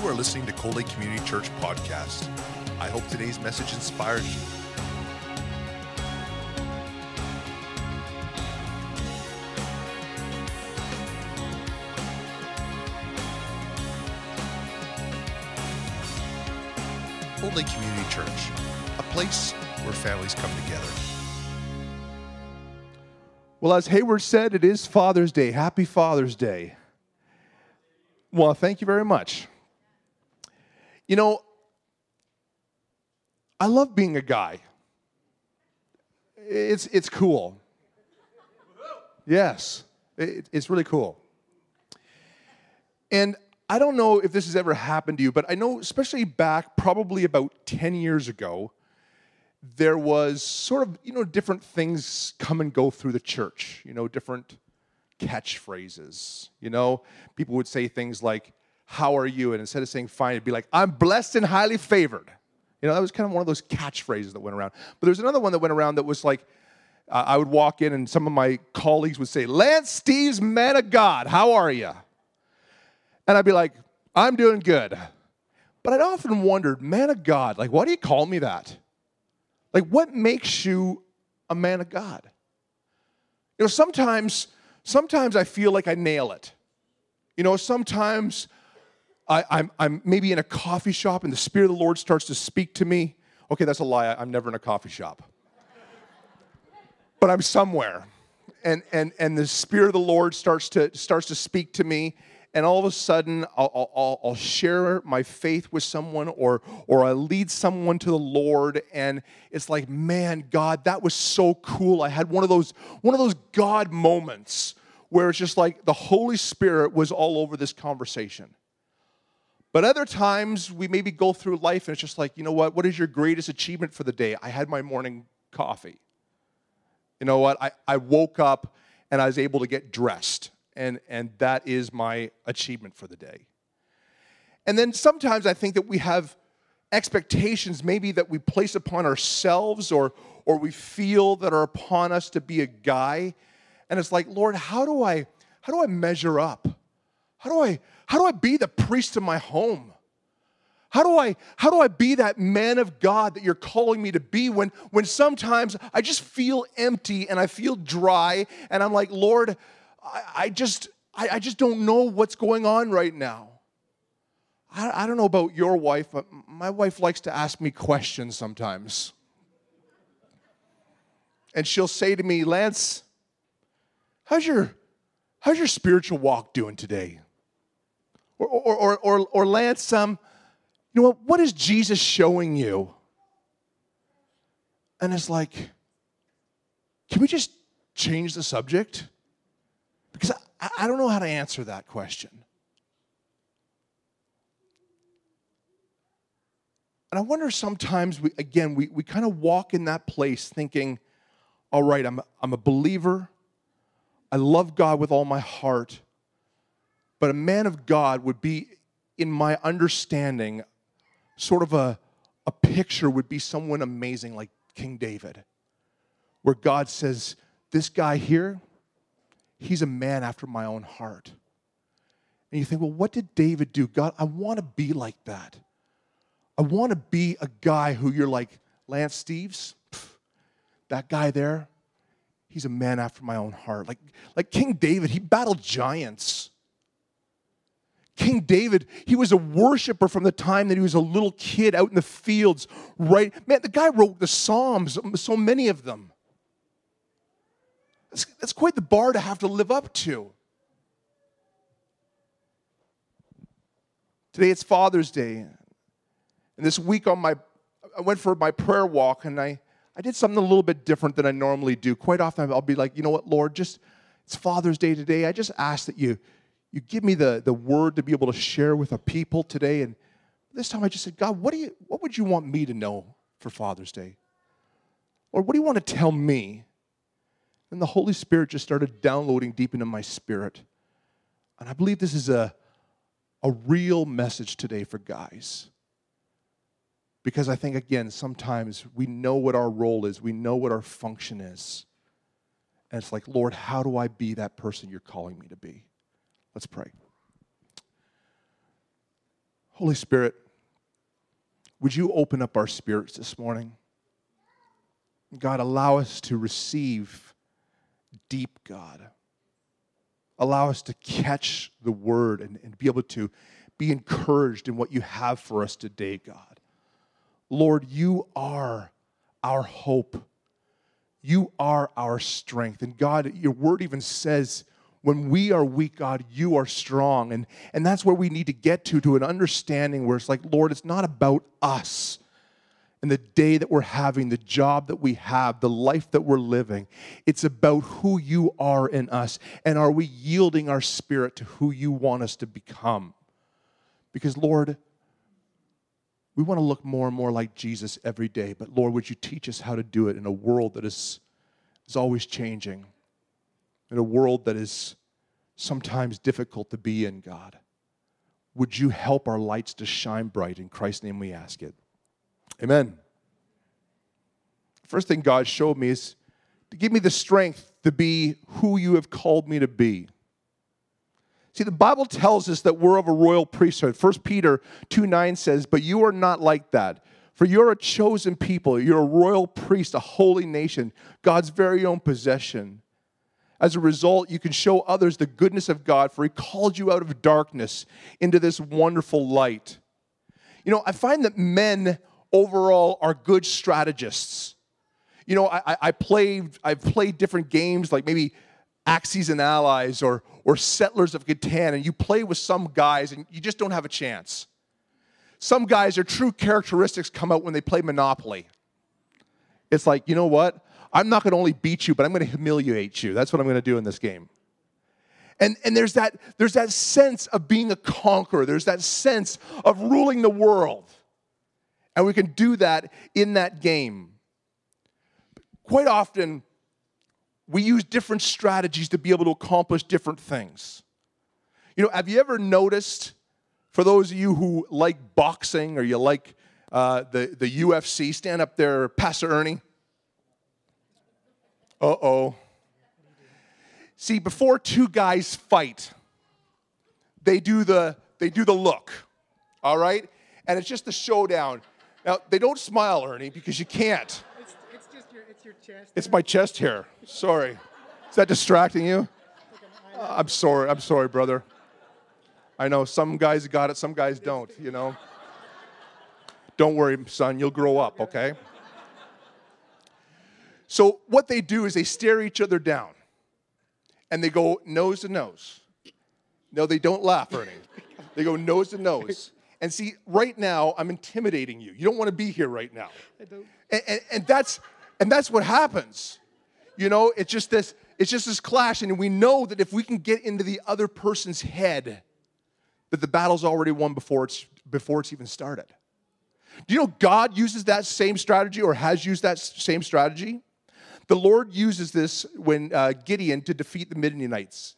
You are listening to Cold Lake Community Church podcast. I hope today's message inspires you. Cold Lake Community Church, a place where families come together. Well, as Hayward said, it is Father's Day. Happy Father's Day. Well, thank you very much. You know, I love being a guy. It's, it's cool. Yes, it, it's really cool. And I don't know if this has ever happened to you, but I know, especially back probably about 10 years ago, there was sort of, you know, different things come and go through the church, you know, different catchphrases. You know, people would say things like, How are you? And instead of saying fine, it'd be like, I'm blessed and highly favored. You know, that was kind of one of those catchphrases that went around. But there's another one that went around that was like, uh, I would walk in and some of my colleagues would say, Lance Steves, man of God, how are you? And I'd be like, I'm doing good. But I'd often wondered, man of God, like, why do you call me that? Like, what makes you a man of God? You know, sometimes, sometimes I feel like I nail it. You know, sometimes I, I'm, I'm maybe in a coffee shop and the Spirit of the Lord starts to speak to me. Okay, that's a lie. I'm never in a coffee shop. but I'm somewhere. And, and, and the Spirit of the Lord starts to, starts to speak to me and all of a sudden I'll, I'll, I'll, share my faith with someone or, or I lead someone to the Lord and it's like, man, God, that was so cool. I had one of those, one of those God moments where it's just like the Holy Spirit was all over this conversation. But other times we maybe go through life and it's just like, you know what, what is your greatest achievement for the day? I had my morning coffee. You know what, I, I woke up and I was able to get dressed and, and that is my achievement for the day. And then sometimes I think that we have expectations maybe that we place upon ourselves or, or we feel that are upon us to be a guy. And it's like, Lord, how do I how do I measure up? How do I how do I be the priest of my home? How do I how do I be that man of God that you're calling me to be when when sometimes I just feel empty and I feel dry and I'm like, Lord, I, I just I, I, just don't know what's going on right now. I, I don't know about your wife, but my wife likes to ask me questions sometimes. And she'll say to me, Lance, how's your how's your spiritual walk doing today? Or or or or, Lance, um, you know what, what is Jesus showing you? And it's like, can we just change the subject? Because I, I don't know how to answer that question. And I wonder sometimes, we, again, we, we kind of walk in that place thinking, all right, I'm, I'm a believer. I love God with all my heart. But a man of God would be, in my understanding, sort of a, a picture would be someone amazing like King David, where God says, This guy here, he's a man after my own heart. And you think, well, what did David do? God, I want to be like that. I want to be a guy who you're like, Lance Steves, that guy there, he's a man after my own heart. Like, like King David, he battled giants. King David, he was a worshiper from the time that he was a little kid out in the fields, right? Man, the guy wrote the Psalms, so many of them. That's, that's quite the bar to have to live up to. Today it's Father's Day. And this week on my I went for my prayer walk and I, I did something a little bit different than I normally do. Quite often I'll be like, you know what, Lord, just it's Father's Day today. I just ask that you you give me the, the word to be able to share with a people today. And this time I just said, God, what do you what would you want me to know for Father's Day? Or what do you want to tell me? And the Holy Spirit just started downloading deep into my spirit. And I believe this is a, a real message today for guys. Because I think, again, sometimes we know what our role is, we know what our function is. And it's like, Lord, how do I be that person you're calling me to be? Let's pray. Holy Spirit, would you open up our spirits this morning? God, allow us to receive deep, God. Allow us to catch the word and, and be able to be encouraged in what you have for us today, God. Lord, you are our hope. You are our strength. And God, your word even says, when we are weak, God, you are strong. And, and that's where we need to get to, to an understanding where it's like, Lord, it's not about us and the day that we're having, the job that we have, the life that we're living. It's about who you are in us. And are we yielding our spirit to who you want us to become? Because, Lord, we want to look more and more like Jesus every day. But, Lord, would you teach us how to do it in a world that is, is always changing, in a world that is sometimes difficult to be in, God? Would you help our lights to shine bright? In Christ's name we ask it. Amen. First thing God showed me is to give me the strength to be who you have called me to be. See, the Bible tells us that we're of a royal priesthood. 1 Peter 2 9 says, But you are not like that. For you're a chosen people, you're a royal priest, a holy nation, God's very own possession. As a result, you can show others the goodness of God, for He called you out of darkness into this wonderful light. You know, I find that men overall are good strategists. You know, I, I played, I've played different games like maybe Axis and Allies or, or Settlers of Catan, and you play with some guys and you just don't have a chance. Some guys, their true characteristics come out when they play Monopoly. It's like, you know what? I'm not going to only beat you, but I'm going to humiliate you. That's what I'm going to do in this game. And, and there's, that, there's that sense of being a conqueror, there's that sense of ruling the world. And we can do that in that game. Quite often, we use different strategies to be able to accomplish different things. You know, have you ever noticed, for those of you who like boxing or you like uh, the, the UFC, stand up there, Pastor Ernie? Uh oh. See, before two guys fight, they do the they do the look, all right? And it's just the showdown. Now, they don't smile, Ernie, because you can't. It's, it's just your, it's your chest. It's my chest hair. Sorry. Is that distracting you? Uh, I'm sorry. I'm sorry, brother. I know some guys got it, some guys don't, you know. Don't worry, son, you'll grow up, okay? So, what they do is they stare each other down and they go nose to nose. No, they don't laugh, Ernie. They go nose to nose. And see, right now, I'm intimidating you. You don't want to be here right now. I don't. And, and, and that's and that's what happens. You know, it's just this, it's just this clash, and we know that if we can get into the other person's head, that the battle's already won before it's before it's even started. Do you know God uses that same strategy or has used that same strategy? The Lord uses this when uh, Gideon to defeat the Midianites.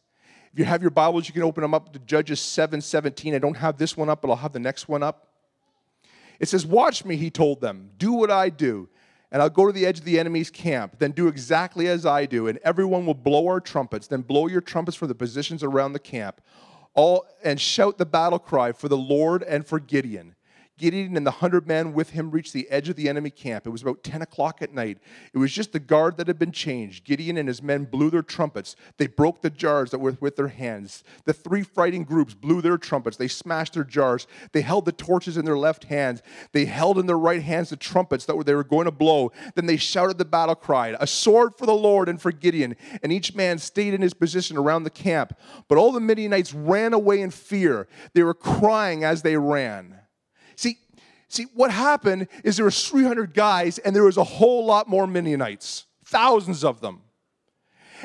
If you have your Bibles, you can open them up to Judges 7 17. I don't have this one up, but I'll have the next one up. It says, Watch me, he told them. Do what I do, and I'll go to the edge of the enemy's camp. Then do exactly as I do, and everyone will blow our trumpets. Then blow your trumpets for the positions around the camp. All and shout the battle cry for the Lord and for Gideon. Gideon and the hundred men with him reached the edge of the enemy camp. It was about 10 o'clock at night. It was just the guard that had been changed. Gideon and his men blew their trumpets. They broke the jars that were with their hands. The three fighting groups blew their trumpets. They smashed their jars. They held the torches in their left hands. They held in their right hands the trumpets that they were going to blow. Then they shouted the battle cry A sword for the Lord and for Gideon. And each man stayed in his position around the camp. But all the Midianites ran away in fear. They were crying as they ran. See, what happened is there was 300 guys and there was a whole lot more Midianites, thousands of them.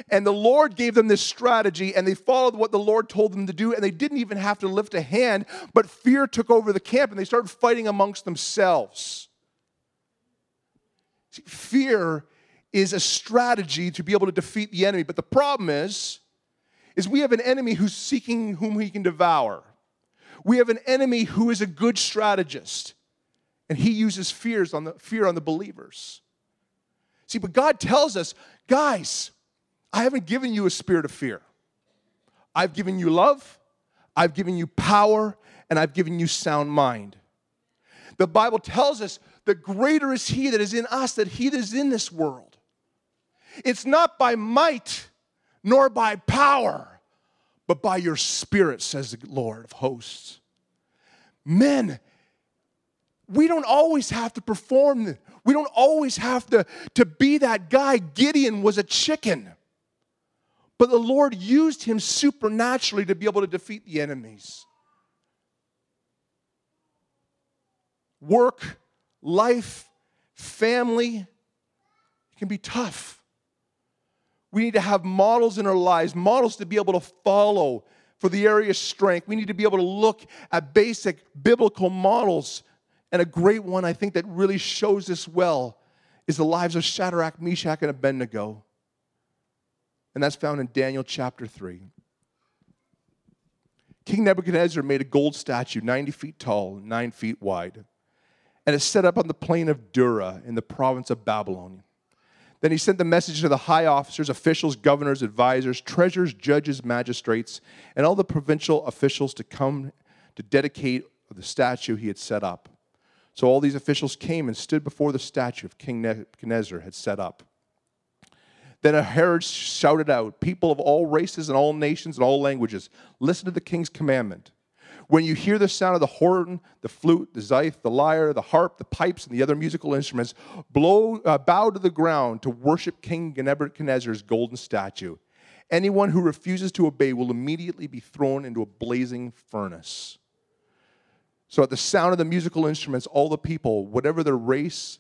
And the Lord gave them this strategy, and they followed what the Lord told them to do, and they didn't even have to lift a hand, but fear took over the camp, and they started fighting amongst themselves. See, fear is a strategy to be able to defeat the enemy, but the problem is, is we have an enemy who's seeking whom he can devour. We have an enemy who is a good strategist, and he uses fears on the fear on the believers. See, but God tells us, guys, I haven't given you a spirit of fear. I've given you love, I've given you power, and I've given you sound mind. The Bible tells us the greater is he that is in us than he that is in this world. It's not by might nor by power, but by your spirit, says the Lord of hosts. Men, we don't always have to perform. We don't always have to, to be that guy. Gideon was a chicken. But the Lord used him supernaturally to be able to defeat the enemies. Work, life, family, can be tough. We need to have models in our lives, models to be able to follow for the area of strength. We need to be able to look at basic biblical models. And a great one, I think, that really shows this well is the lives of Shadrach, Meshach, and Abednego. And that's found in Daniel chapter 3. King Nebuchadnezzar made a gold statue 90 feet tall, 9 feet wide, and it's set up on the plain of Dura in the province of Babylon. Then he sent the message to the high officers, officials, governors, advisors, treasurers, judges, magistrates, and all the provincial officials to come to dedicate the statue he had set up. So all these officials came and stood before the statue of King Nebuchadnezzar had set up. Then a herald shouted out, People of all races and all nations and all languages, listen to the king's commandment. When you hear the sound of the horn, the flute, the zither, the lyre, the harp, the pipes, and the other musical instruments, blow, uh, bow to the ground to worship King Nebuchadnezzar's golden statue. Anyone who refuses to obey will immediately be thrown into a blazing furnace. So, at the sound of the musical instruments, all the people, whatever their race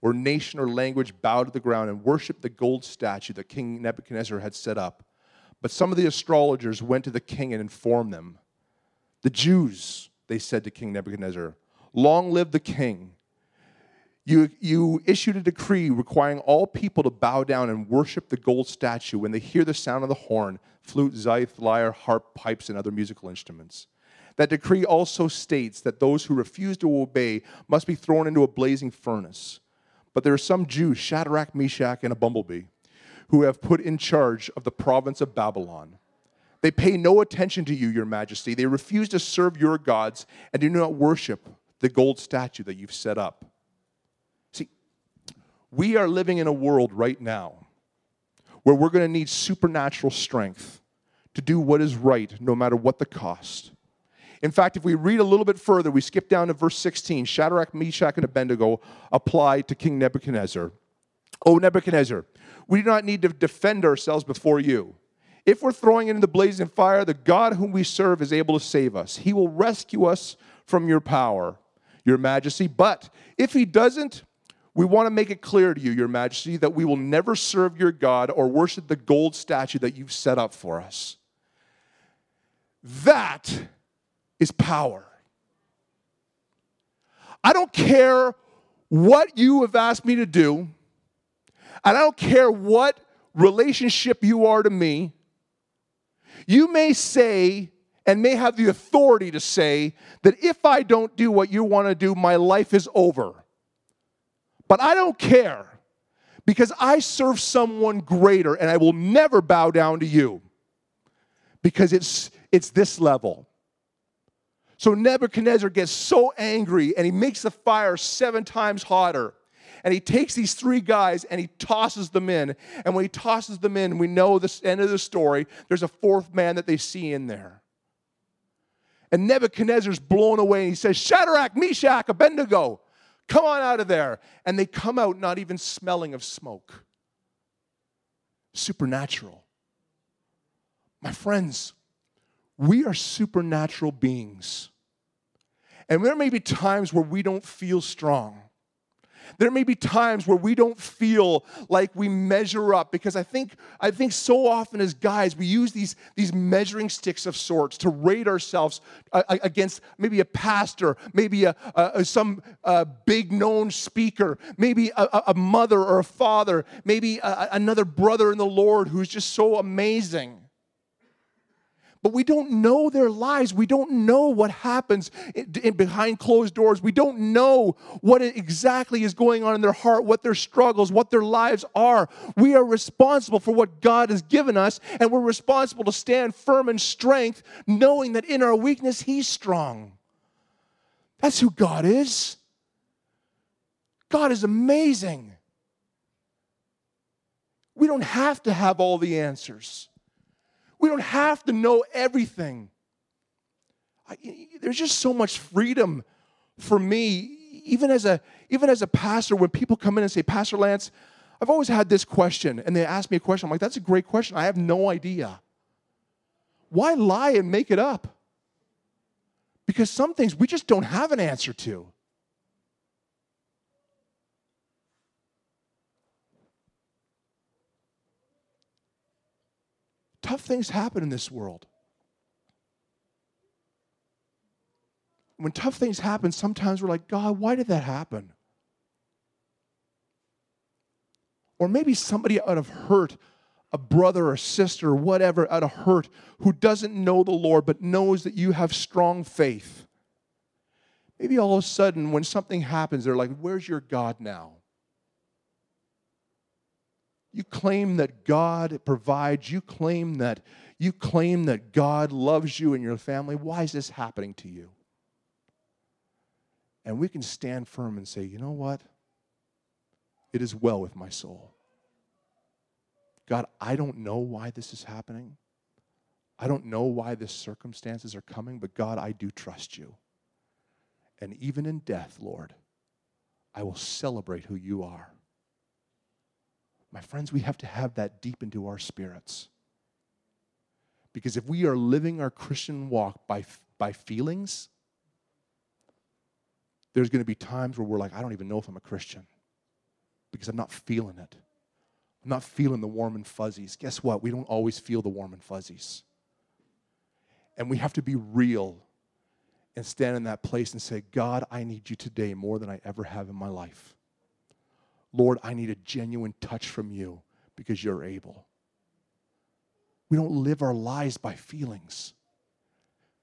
or nation or language, bowed to the ground and worshiped the gold statue that King Nebuchadnezzar had set up. But some of the astrologers went to the king and informed them the Jews, they said to King Nebuchadnezzar, Long live the king. You, you issued a decree requiring all people to bow down and worship the gold statue when they hear the sound of the horn, flute, zither, lyre, harp, pipes, and other musical instruments. That decree also states that those who refuse to obey must be thrown into a blazing furnace. But there are some Jews, Shadrach, Meshach, and Abednego, who have put in charge of the province of Babylon. They pay no attention to you, your majesty. They refuse to serve your gods and do not worship the gold statue that you've set up. See, we are living in a world right now where we're going to need supernatural strength to do what is right, no matter what the cost. In fact, if we read a little bit further, we skip down to verse 16. Shadrach, Meshach, and Abednego apply to King Nebuchadnezzar. O Nebuchadnezzar, we do not need to defend ourselves before you. If we're throwing it in the blazing fire, the God whom we serve is able to save us. He will rescue us from your power, your majesty. But if he doesn't, we want to make it clear to you, your majesty, that we will never serve your God or worship the gold statue that you've set up for us. That is power. I don't care what you have asked me to do, and I don't care what relationship you are to me. You may say, and may have the authority to say, that if I don't do what you want to do, my life is over. But I don't care because I serve someone greater and I will never bow down to you because it's, it's this level. So Nebuchadnezzar gets so angry and he makes the fire seven times hotter and he takes these three guys and he tosses them in. And when he tosses them in, we know the end of the story. There's a fourth man that they see in there. And Nebuchadnezzar's blown away and he says, Shadrach, Meshach, Abednego, come on out of there. And they come out not even smelling of smoke. Supernatural. My friends, we are supernatural beings. And there may be times where we don't feel strong. There may be times where we don't feel like we measure up because I think, I think so often as guys, we use these, these measuring sticks of sorts to rate ourselves uh, against maybe a pastor, maybe a, a some uh, big known speaker, maybe a, a, mother or a father, maybe a, another brother in the Lord who's just so amazing but we don't know their lives. We don't know what happens in, in behind closed doors. We don't know what exactly is going on in their heart, what their struggles, what their lives are. We are responsible for what God has given us, and we're responsible to stand firm in strength, knowing that in our weakness, He's strong. That's who God is. God is amazing. We don't have to have all the answers. We don't have to know everything. I, there's just so much freedom for me, even as a even as a pastor. When people come in and say, "Pastor Lance," I've always had this question, and they ask me a question. I'm like, "That's a great question. I have no idea." Why lie and make it up? Because some things we just don't have an answer to. Tough things happen in this world. When tough things happen, sometimes we're like, God, why did that happen? Or maybe somebody out of hurt, a brother or sister or whatever, out of hurt, who doesn't know the Lord but knows that you have strong faith. Maybe all of a sudden, when something happens, they're like, Where's your God now? You claim that God provides, you claim that you claim that God loves you and your family. Why is this happening to you? And we can stand firm and say, you know what? It is well with my soul. God, I don't know why this is happening. I don't know why the circumstances are coming, but God, I do trust you. And even in death, Lord, I will celebrate who you are. My friends, we have to have that deep into our spirits. Because if we are living our Christian walk by, by feelings, there's going to be times where we're like, I don't even know if I'm a Christian because I'm not feeling it. I'm not feeling the warm and fuzzies. Guess what? We don't always feel the warm and fuzzies. And we have to be real and stand in that place and say, God, I need you today more than I ever have in my life. Lord, I need a genuine touch from you because you're able. We don't live our lives by feelings.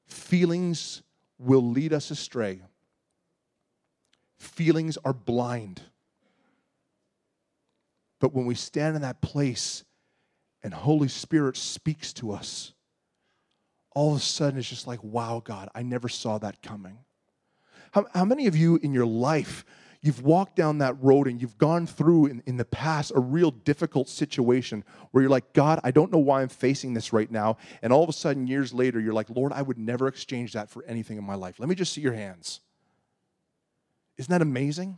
Feelings will lead us astray. Feelings are blind. But when we stand in that place and Holy Spirit speaks to us, all of a sudden it's just like, wow, God, I never saw that coming. How, how many of you in your life you've walked down that road and you've gone through in, in the past a real difficult situation where you're like, God, I don't know why I'm facing this right now. And all of a sudden, years later, you're like, Lord, I would never exchange that for anything in my life. Let me just see your hands. Isn't that amazing?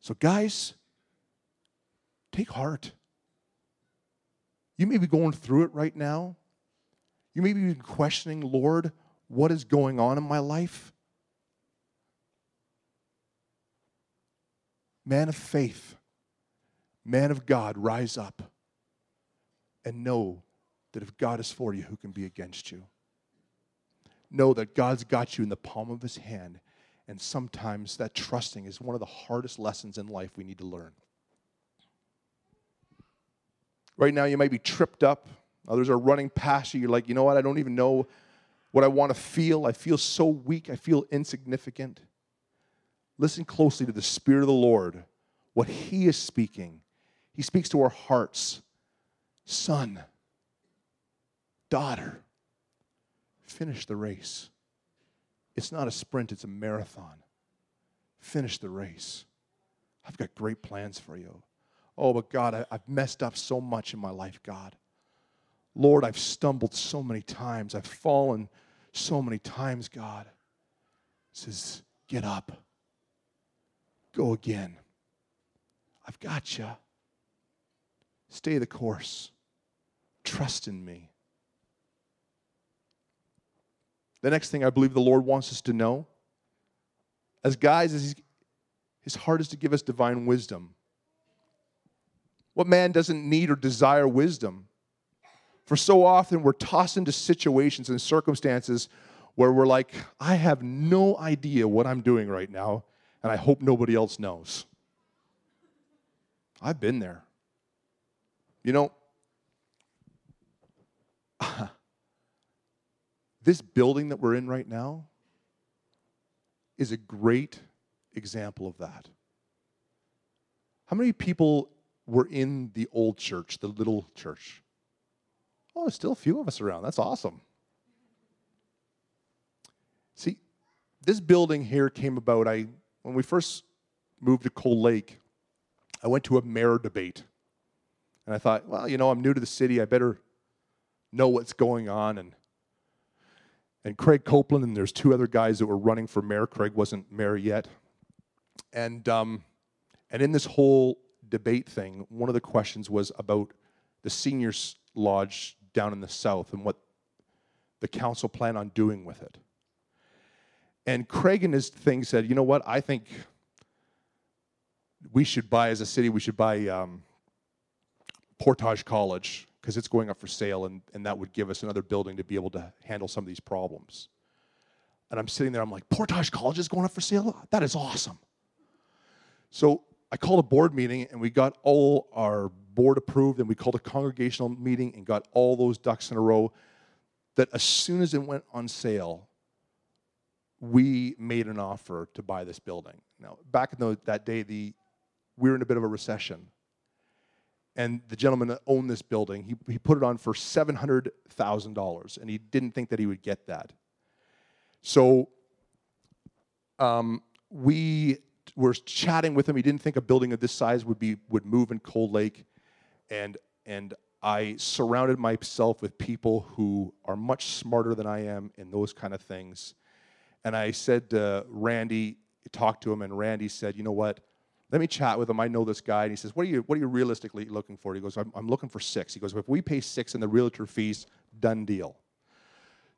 So, guys, take heart. You may be going through it right now. You may be questioning, Lord, what is going on in my life? Man of faith, man of God, rise up and know that if God is for you, who can be against you? Know that God's got you in the palm of his hand. And sometimes that trusting is one of the hardest lessons in life we need to learn. Right now, you might be tripped up. Others are running past you. You're like, you know what? I don't even know what I want to feel. I feel so weak. I feel insignificant. Listen closely to the Spirit of the Lord, what He is speaking. He speaks to our hearts. Son, daughter, finish the race. It's not a sprint, it's a marathon. Finish the race. I've got great plans for you. Oh, but God, I, have messed up so much in my life, God. Lord, I've stumbled so many times. I've fallen so many times, God. He says, Get up. Go again. I've got you. Stay the course. Trust in me. The next thing I believe the Lord wants us to know as guys is his heart is to give us divine wisdom. What man doesn't need or desire wisdom? For so often we're tossed into situations and circumstances where we're like, I have no idea what I'm doing right now, and I hope nobody else knows. I've been there. You know, this building that we're in right now is a great example of that. How many people were in the old church, the little church? Oh, there's still a few of us around. That's awesome. See, this building here came about. I when we first moved to Cold Lake, I went to a mayor debate, and I thought, well, you know, I'm new to the city. I better know what's going on. And and Craig Copeland and there's two other guys that were running for mayor. Craig wasn't mayor yet, and um, and in this whole debate thing, one of the questions was about the seniors lodge down in the south and what the council plan on doing with it. And Craig and his thing said, you know what, I think we should buy as a city, we should buy um, Portage College because it's going up for sale and, and that would give us another building to be able to handle some of these problems. And I'm sitting there, I'm like, Portage College is going up for sale? That is awesome. So I called a board meeting and we got all our board approved and we called a congregational meeting and got all those ducks in a row that as soon as it went on sale, we made an offer to buy this building. Now, back in the, that day, the, we were in a bit of a recession. And the gentleman that owned this building, he, he put it on for $700,000, and he didn't think that he would get that. So um, we were chatting with him. He didn't think a building of this size would be would move in Cold Lake, and and I surrounded myself with people who are much smarter than I am in those kind of things. And I said to Randy, talked to him, and Randy said, "You know what? Let me chat with him. I know this guy." And he says, "What are you What are you realistically looking for?" He goes, "I'm, I'm looking for six. He goes, "If we pay six in the realtor fees, done deal."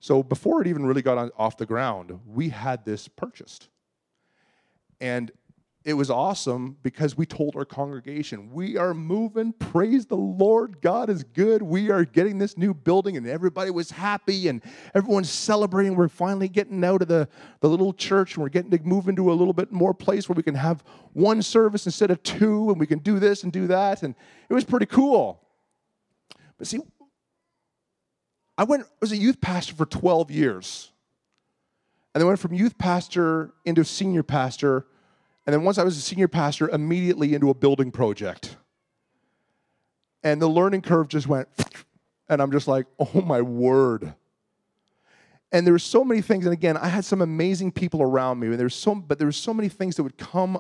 So before it even really got on, off the ground, we had this purchased. And it was awesome because we told our congregation, we are moving. Praise the Lord. God is good. We are getting this new building, and everybody was happy and everyone's celebrating. We're finally getting out of the, the little church and we're getting to move into a little bit more place where we can have one service instead of two, and we can do this and do that. And it was pretty cool. But see, I went, I was a youth pastor for 12 years. And then went from youth pastor into senior pastor and then once I was a senior pastor, immediately into a building project. And the learning curve just went, and I'm just like, oh my word. And there were so many things, and again, I had some amazing people around me, and there's so, but there were so many things that would come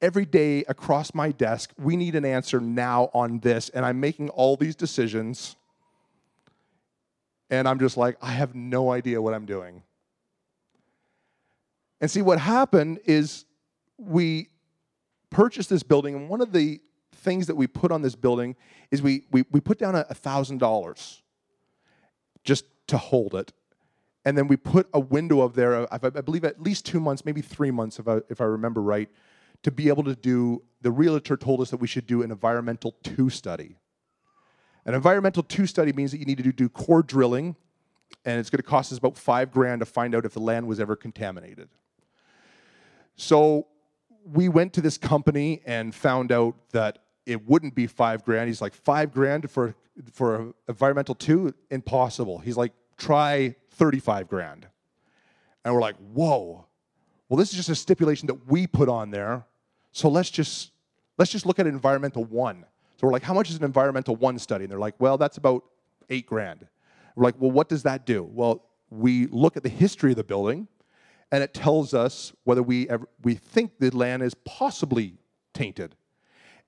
every day across my desk. We need an answer now on this, and I'm making all these decisions, and I'm just like, I have no idea what I'm doing. And see, what happened is we purchased this building, and one of the things that we put on this building is we, we, we put down a $1,000 just to hold it. And then we put a window of there, I believe at least two months, maybe three months, if I, if I remember right, to be able to do, the realtor told us that we should do an environmental two study. An environmental two study means that you need to do core drilling, and it's going to cost us about five grand to find out if the land was ever contaminated. So we went to this company and found out that it wouldn't be five grand. He's like, five grand for for environmental two? Impossible. He's like, try 35 grand. And we're like, whoa. Well, this is just a stipulation that we put on there. So let's just let's just look at environmental one. So we're like, how much is an environmental one study? And they're like, well, that's about eight grand. We're like, well, what does that do? Well, we look at the history of the building and it tells us whether we, ever, we think the land is possibly tainted.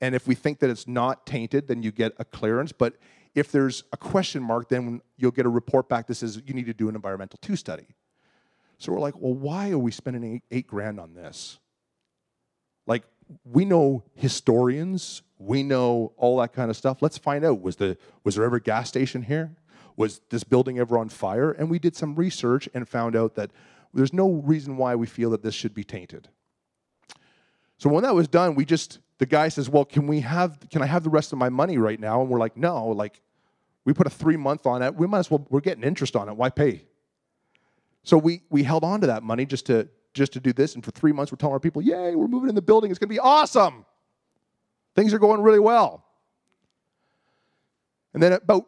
And if we think that it's not tainted, then you get a clearance. But if there's a question mark, then you'll get a report back that says you need to do an environmental two study. So we're like, well, why are we spending eight, eight grand on this? Like, we know historians, we know all that kind of stuff. Let's find out was, the, was there ever a gas station here? Was this building ever on fire? And we did some research and found out that there's no reason why we feel that this should be tainted. So when that was done, we just the guy says, "Well, can we have can I have the rest of my money right now?" And we're like, "No, like we put a 3 month on it. We might as well we're getting interest on it. Why pay?" So we we held on to that money just to just to do this and for 3 months we're telling our people, "Yay, we're moving in the building. It's going to be awesome." Things are going really well. And then about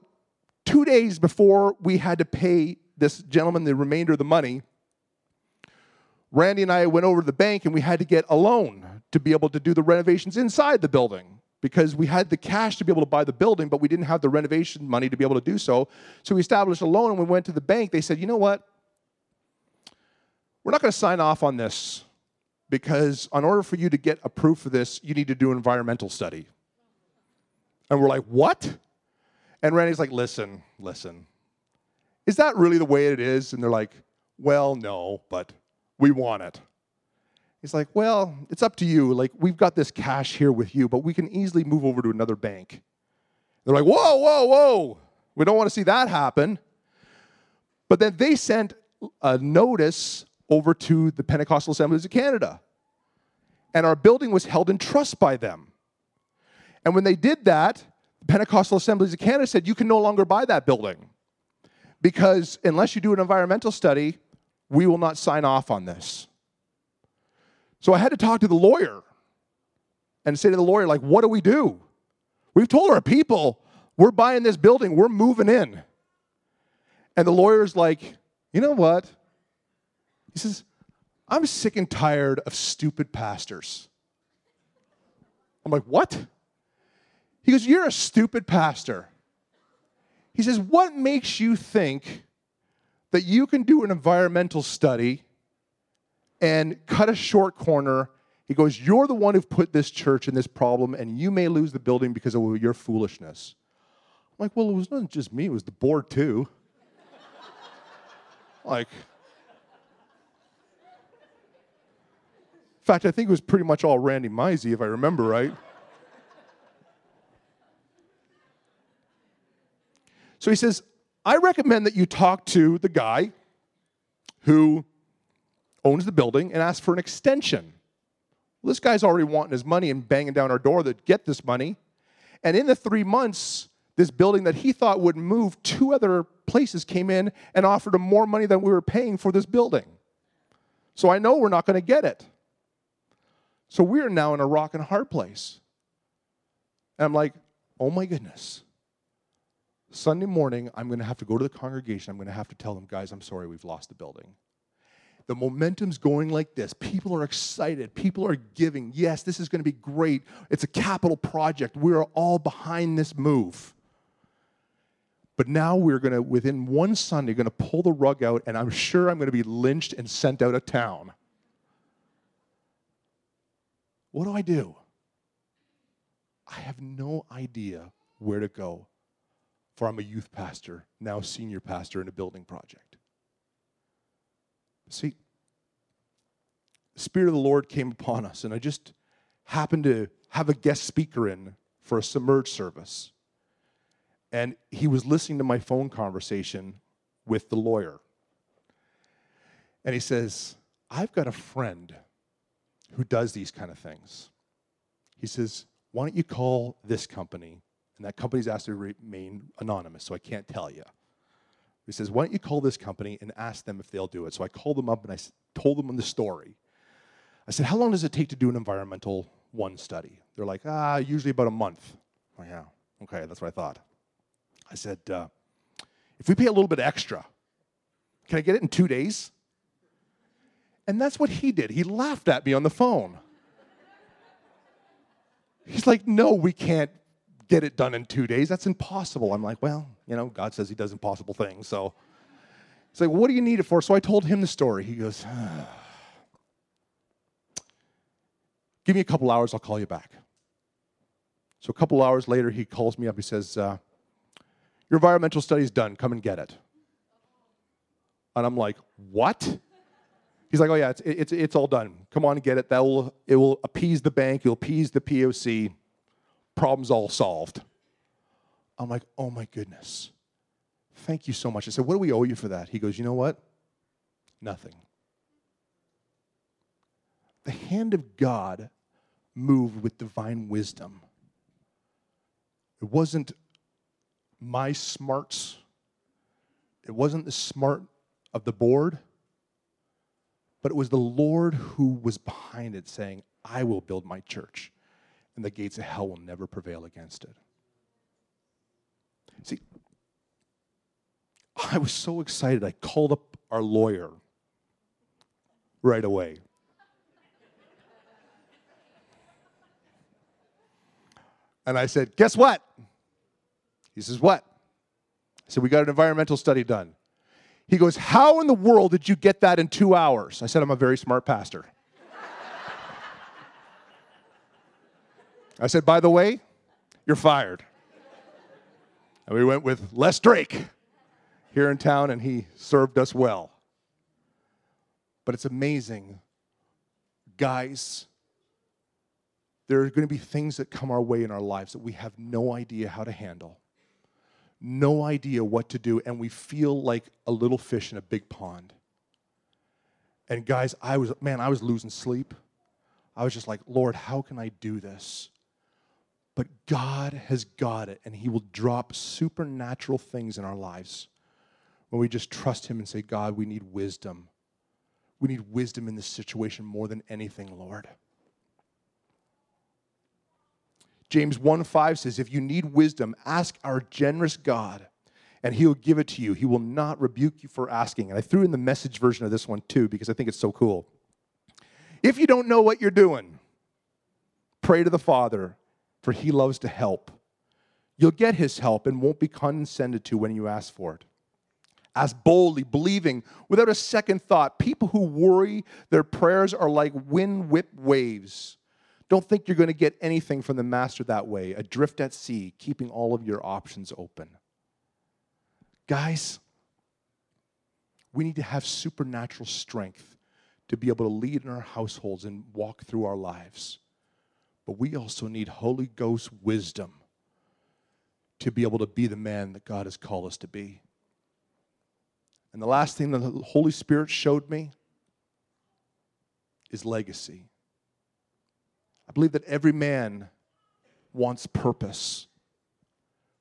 2 days before we had to pay this gentleman the remainder of the money, Randy and I went over to the bank and we had to get a loan to be able to do the renovations inside the building because we had the cash to be able to buy the building, but we didn't have the renovation money to be able to do so. So we established a loan and we went to the bank. They said, you know what? we're not going to sign off on this because, in order for you to get approved for this, you need to do an environmental study. And we're like, What? And Randy's like, Listen, listen. Is that really the way it is? And they're like, Well, no, but we want it. He's like, Well, it's up to you. Like, we've got this cash here with you, but we can easily move over to another bank. They're like, Whoa, whoa, whoa. We don't want to see that happen. But then they sent a notice over to the Pentecostal Assemblies of Canada. And our building was held in trust by them. And when they did that, the Pentecostal Assemblies of Canada said, You can no longer buy that building because unless you do an environmental study, we will not sign off on this. So I had to talk to the lawyer and say to the lawyer, like, what do we do? We've told our people we're buying this building, we're moving in. And the lawyer's like, you know what? He says, I'm sick and tired of stupid pastors. I'm like, what? He goes, You're a stupid pastor. He says, What makes you think that you can do an environmental study and cut a short corner? He goes, You're the one who put this church in this problem, and you may lose the building because of your foolishness. I'm like, Well, it was not just me, it was the board too. like, in fact, I think it was pretty much all Randy Misey, if I remember right. So he says, I recommend that you talk to the guy who owns the building and ask for an extension. Well, this guy's already wanting his money and banging down our door to get this money. And in the three months, this building that he thought would move, two other places came in and offered him more money than we were paying for this building. So I know we're not going to get it. So we are now in a rock and hard place. And I'm like, oh my goodness. Sunday morning, I'm going to have to go to the congregation. I'm going to have to tell them, guys, I'm sorry, we've lost the building. The momentum's going like this. People are excited. People are giving. Yes, this is going to be great. It's a capital project. We're all behind this move. But now we're going to, within one Sunday, going to pull the rug out, and I'm sure I'm going to be lynched and sent out of town. What do I do? I have no idea where to go for I'm a youth pastor, now senior pastor in a building project. See, the Spirit of the Lord came upon us, and I just happened to have a guest speaker in for a submerged service. And he was listening to my phone conversation with the lawyer. And he says, I've got a friend who does these kind of things. He says, Why don't you call this company and that company's asked to remain anonymous, so I can't tell you. He says, Why don't you call this company and ask them if they'll do it? So I called them up and I told them the story. I said, How long does it take to do an environmental one study? They're like, Ah, usually about a month. Oh, yeah. Okay, that's what I thought. I said, uh, If we pay a little bit extra, can I get it in two days? And that's what he did. He laughed at me on the phone. He's like, No, we can't get it done in two days. That's impossible. I'm like, well, you know, God says he does impossible things. So he's like, what do you need it for? So I told him the story. He goes, give me a couple hours, I'll call you back. So a couple hours later, he calls me up. He says, uh, your environmental study's done. Come and get it. And I'm like, what? He's like, oh yeah, it's, it's, it's all done. Come on and get it. That will, it will appease the bank. It'll appease the POC problem's all solved. I'm like, oh my goodness. Thank you so much. I said, what do we owe you for that? He goes, you know what? Nothing. The hand of God moved with divine wisdom. It wasn't my smarts, it wasn't the smart of the board, but it was the Lord who was behind it saying, I will build my church and the gates of hell will never prevail against it. See, I was so excited, I called up our lawyer right away. And I said, Guess what? He says, What? I said, We got an environmental study done. He goes, How in the world did you get that in two hours? I said, I'm a very smart pastor. I said, By the way, you're fired. And we went with Les Drake here in town, and he served us well. But it's amazing, guys. There are going to be things that come our way in our lives that we have no idea how to handle, no idea what to do, and we feel like a little fish in a big pond. And guys, I was, man, I was losing sleep. I was just like, Lord, how can I do this? But God has got it, and He will drop supernatural things in our lives when we just trust Him and say, God, we need wisdom. We need wisdom in this situation more than anything, Lord. James 1 5 says, If you need wisdom, ask our generous God, and He will give it to you. He will not rebuke you for asking. And I threw in the message version of this one too, because I think it's so cool. If you don't know what you're doing, pray to the Father for he loves to help. You'll get his help and won't be condescended to when you ask for it. Ask boldly, believing without a second thought. People who worry, their prayers are like wind whip waves. Don't think you're going to get anything from the master that way, adrift at sea, keeping all of your options open. Guys, we need to have supernatural strength to be able to lead in our households and walk through our lives. But we also need Holy Ghost wisdom to be able to be the man that God has called us to be. And the last thing that the Holy Spirit showed me is legacy. I believe that every man wants purpose.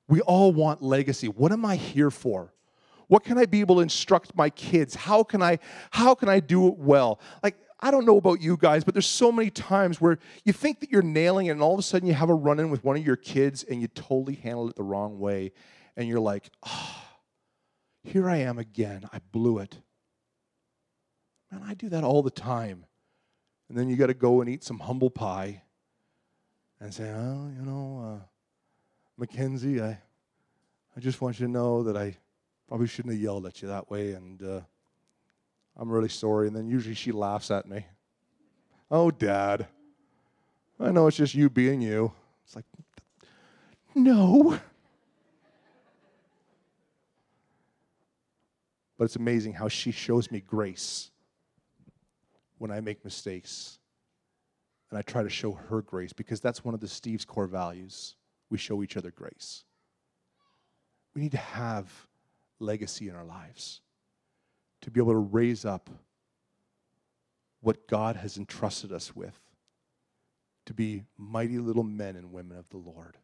We all want legacy. What am I here for? What can I be able to instruct my kids? How can I how can I do it well? Like I don't know about you guys, but there's so many times where you think that you're nailing it, and all of a sudden you have a run in with one of your kids and you totally handle it the wrong way. And you're like, oh, here I am again. I blew it. Man, I do that all the time. And then you got to go and eat some humble pie and say, oh, you know, uh, Mackenzie, I, I just want you to know that I probably shouldn't have yelled at you that way. And, uh, I'm really sorry. And then usually she laughs at me. Oh, Dad, I know it's just you being you. It's like, no. But it's amazing how she shows me grace when I make mistakes. And I try to show her grace because that's one of the Steve's core values. We show each other grace. We need to have legacy in our lives to be able to raise up what God has entrusted us with to be mighty little men and women of the Lord.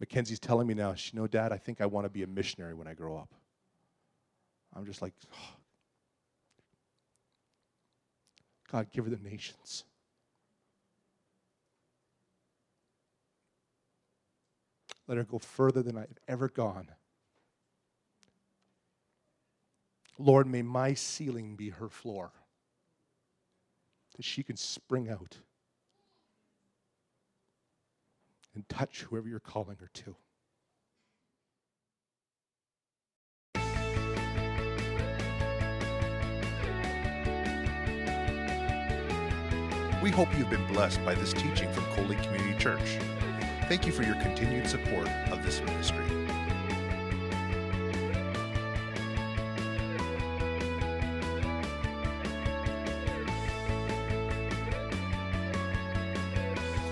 Mackenzie's telling me now, she know, Dad, I think I want to be a missionary when I grow up. I'm just like, oh. God, give her the nations. Let her go further than I've ever gone. Lord, may my ceiling be her floor, that she can spring out and touch whoever you're calling her to. We hope you've been blessed by this teaching from Coley Community Church. Thank you for your continued support of this ministry.